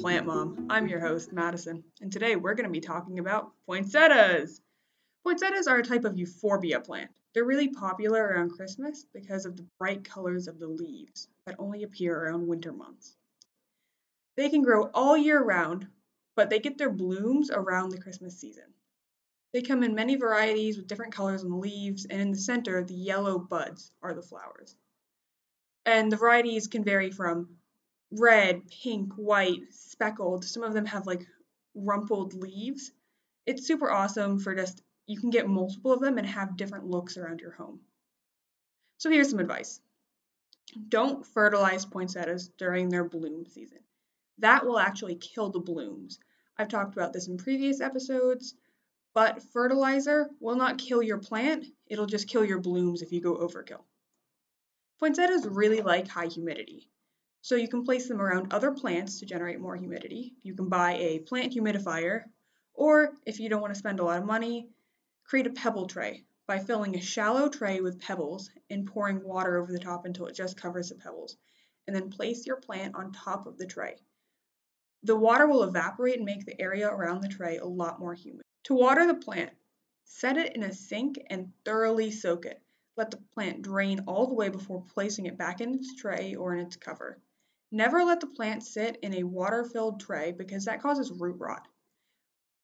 Plant Mom. I'm your host, Madison, and today we're going to be talking about poinsettias. Poinsettias are a type of euphorbia plant. They're really popular around Christmas because of the bright colors of the leaves that only appear around winter months. They can grow all year round, but they get their blooms around the Christmas season. They come in many varieties with different colors on the leaves, and in the center, the yellow buds are the flowers. And the varieties can vary from red, pink, white, speckled. Some of them have like rumpled leaves. It's super awesome for just, you can get multiple of them and have different looks around your home. So here's some advice. Don't fertilize poinsettias during their bloom season. That will actually kill the blooms. I've talked about this in previous episodes, but fertilizer will not kill your plant, it'll just kill your blooms if you go overkill. Poinsettias really like high humidity. So you can place them around other plants to generate more humidity. You can buy a plant humidifier, or if you don't want to spend a lot of money, create a pebble tray by filling a shallow tray with pebbles and pouring water over the top until it just covers the pebbles, and then place your plant on top of the tray. The water will evaporate and make the area around the tray a lot more humid. To water the plant, set it in a sink and thoroughly soak it. Let the plant drain all the way before placing it back in its tray or in its cover. Never let the plant sit in a water-filled tray because that causes root rot.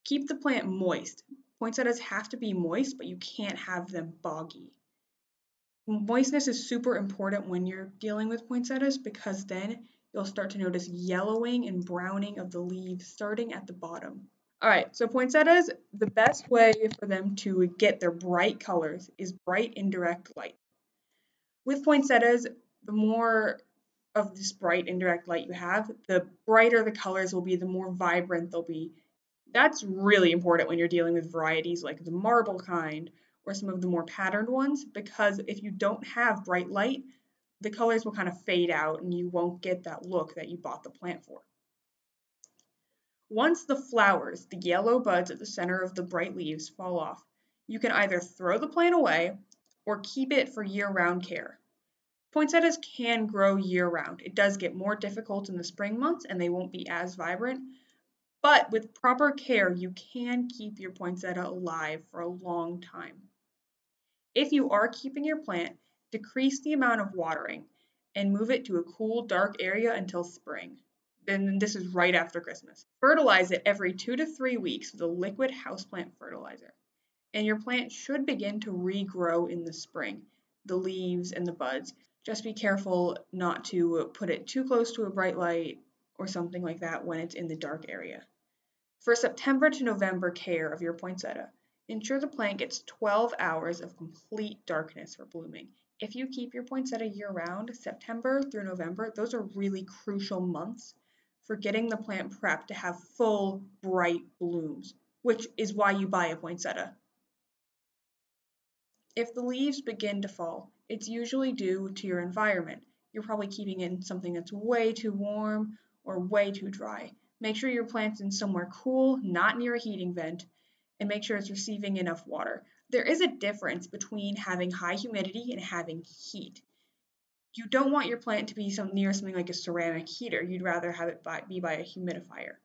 Keep the plant moist. Poinsettias have to be moist, but you can't have them boggy. Moistness is super important when you're dealing with poinsettias because then you'll start to notice yellowing and browning of the leaves starting at the bottom. All right, so poinsettias, the best way for them to get their bright colors is bright indirect light. With poinsettias, the more of this bright indirect light you have, the brighter the colors will be, the more vibrant they'll be. That's really important when you're dealing with varieties like the marble kind or some of the more patterned ones, because if you don't have bright light, the colors will kind of fade out and you won't get that look that you bought the plant for. Once the flowers, the yellow buds at the center of the bright leaves, fall off, you can either throw the plant away or keep it for year-round care. Poinsettias can grow year-round. It does get more difficult in the spring months and they won't be as vibrant, but with proper care, you can keep your poinsettia alive for a long time. If you are keeping your plant, decrease the amount of watering and move it to a cool, dark area until spring. Then this is right after Christmas. Fertilize it every two to three weeks with a liquid houseplant fertilizer. And your plant should begin to regrow in the spring, the leaves and the buds, just be careful not to put it too close to a bright light or something like that when it's in the dark area. For September to November care of your poinsettia, ensure the plant gets 12 hours of complete darkness for blooming. If you keep your poinsettia year round, September through November, those are really crucial months for getting the plant prepped to have full, bright blooms, which is why you buy a poinsettia. If the leaves begin to fall, it's usually due to your environment. You're probably keeping in something that's way too warm or way too dry. Make sure your plant's in somewhere cool, not near a heating vent, and make sure it's receiving enough water. There is a difference between having high humidity and having heat. You don't want your plant to be some, near something like a ceramic heater. You'd rather have it by, be by a humidifier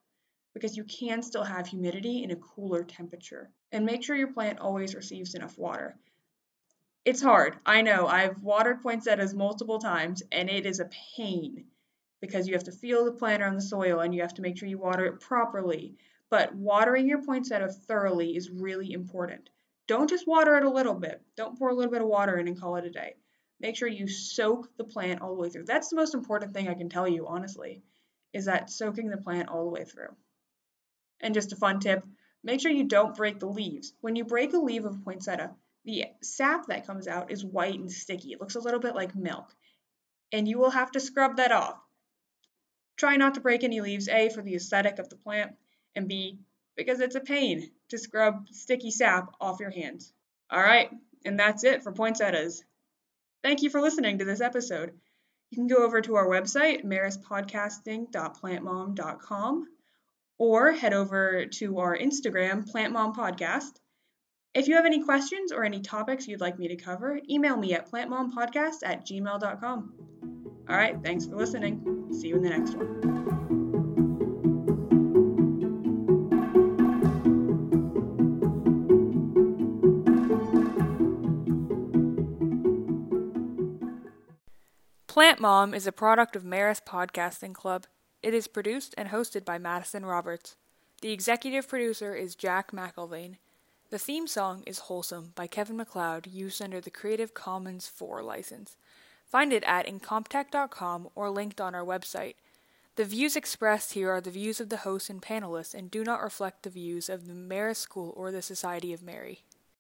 because you can still have humidity in a cooler temperature. And make sure your plant always receives enough water. It's hard. I know. I've watered poinsettias multiple times and it is a pain because you have to feel the plant on the soil and you have to make sure you water it properly. But watering your poinsettia thoroughly is really important. Don't just water it a little bit. Don't pour a little bit of water in and call it a day. Make sure you soak the plant all the way through. That's the most important thing I can tell you, honestly, is that soaking the plant all the way through. And just a fun tip, make sure you don't break the leaves. When you break a leaf of poinsettia, the sap that comes out is white and sticky. It looks a little bit like milk. And you will have to scrub that off. Try not to break any leaves, A, for the aesthetic of the plant, and B, because it's a pain to scrub sticky sap off your hands. All right, and that's it for poinsettias. Thank you for listening to this episode. You can go over to our website, marispodcasting.plantmom.com, or head over to our Instagram, Plant Mom Podcast, if you have any questions or any topics you'd like me to cover, email me at plantmompodcast at gmail.com. All right, thanks for listening. See you in the next one. Plant Mom is a product of Marist Podcasting Club. It is produced and hosted by Madison Roberts. The executive producer is Jack McElvain. The theme song is Wholesome by Kevin MacLeod, used under the Creative Commons 4 license. Find it at incompetech.com or linked on our website. The views expressed here are the views of the hosts and panelists and do not reflect the views of the Marist School or the Society of Mary.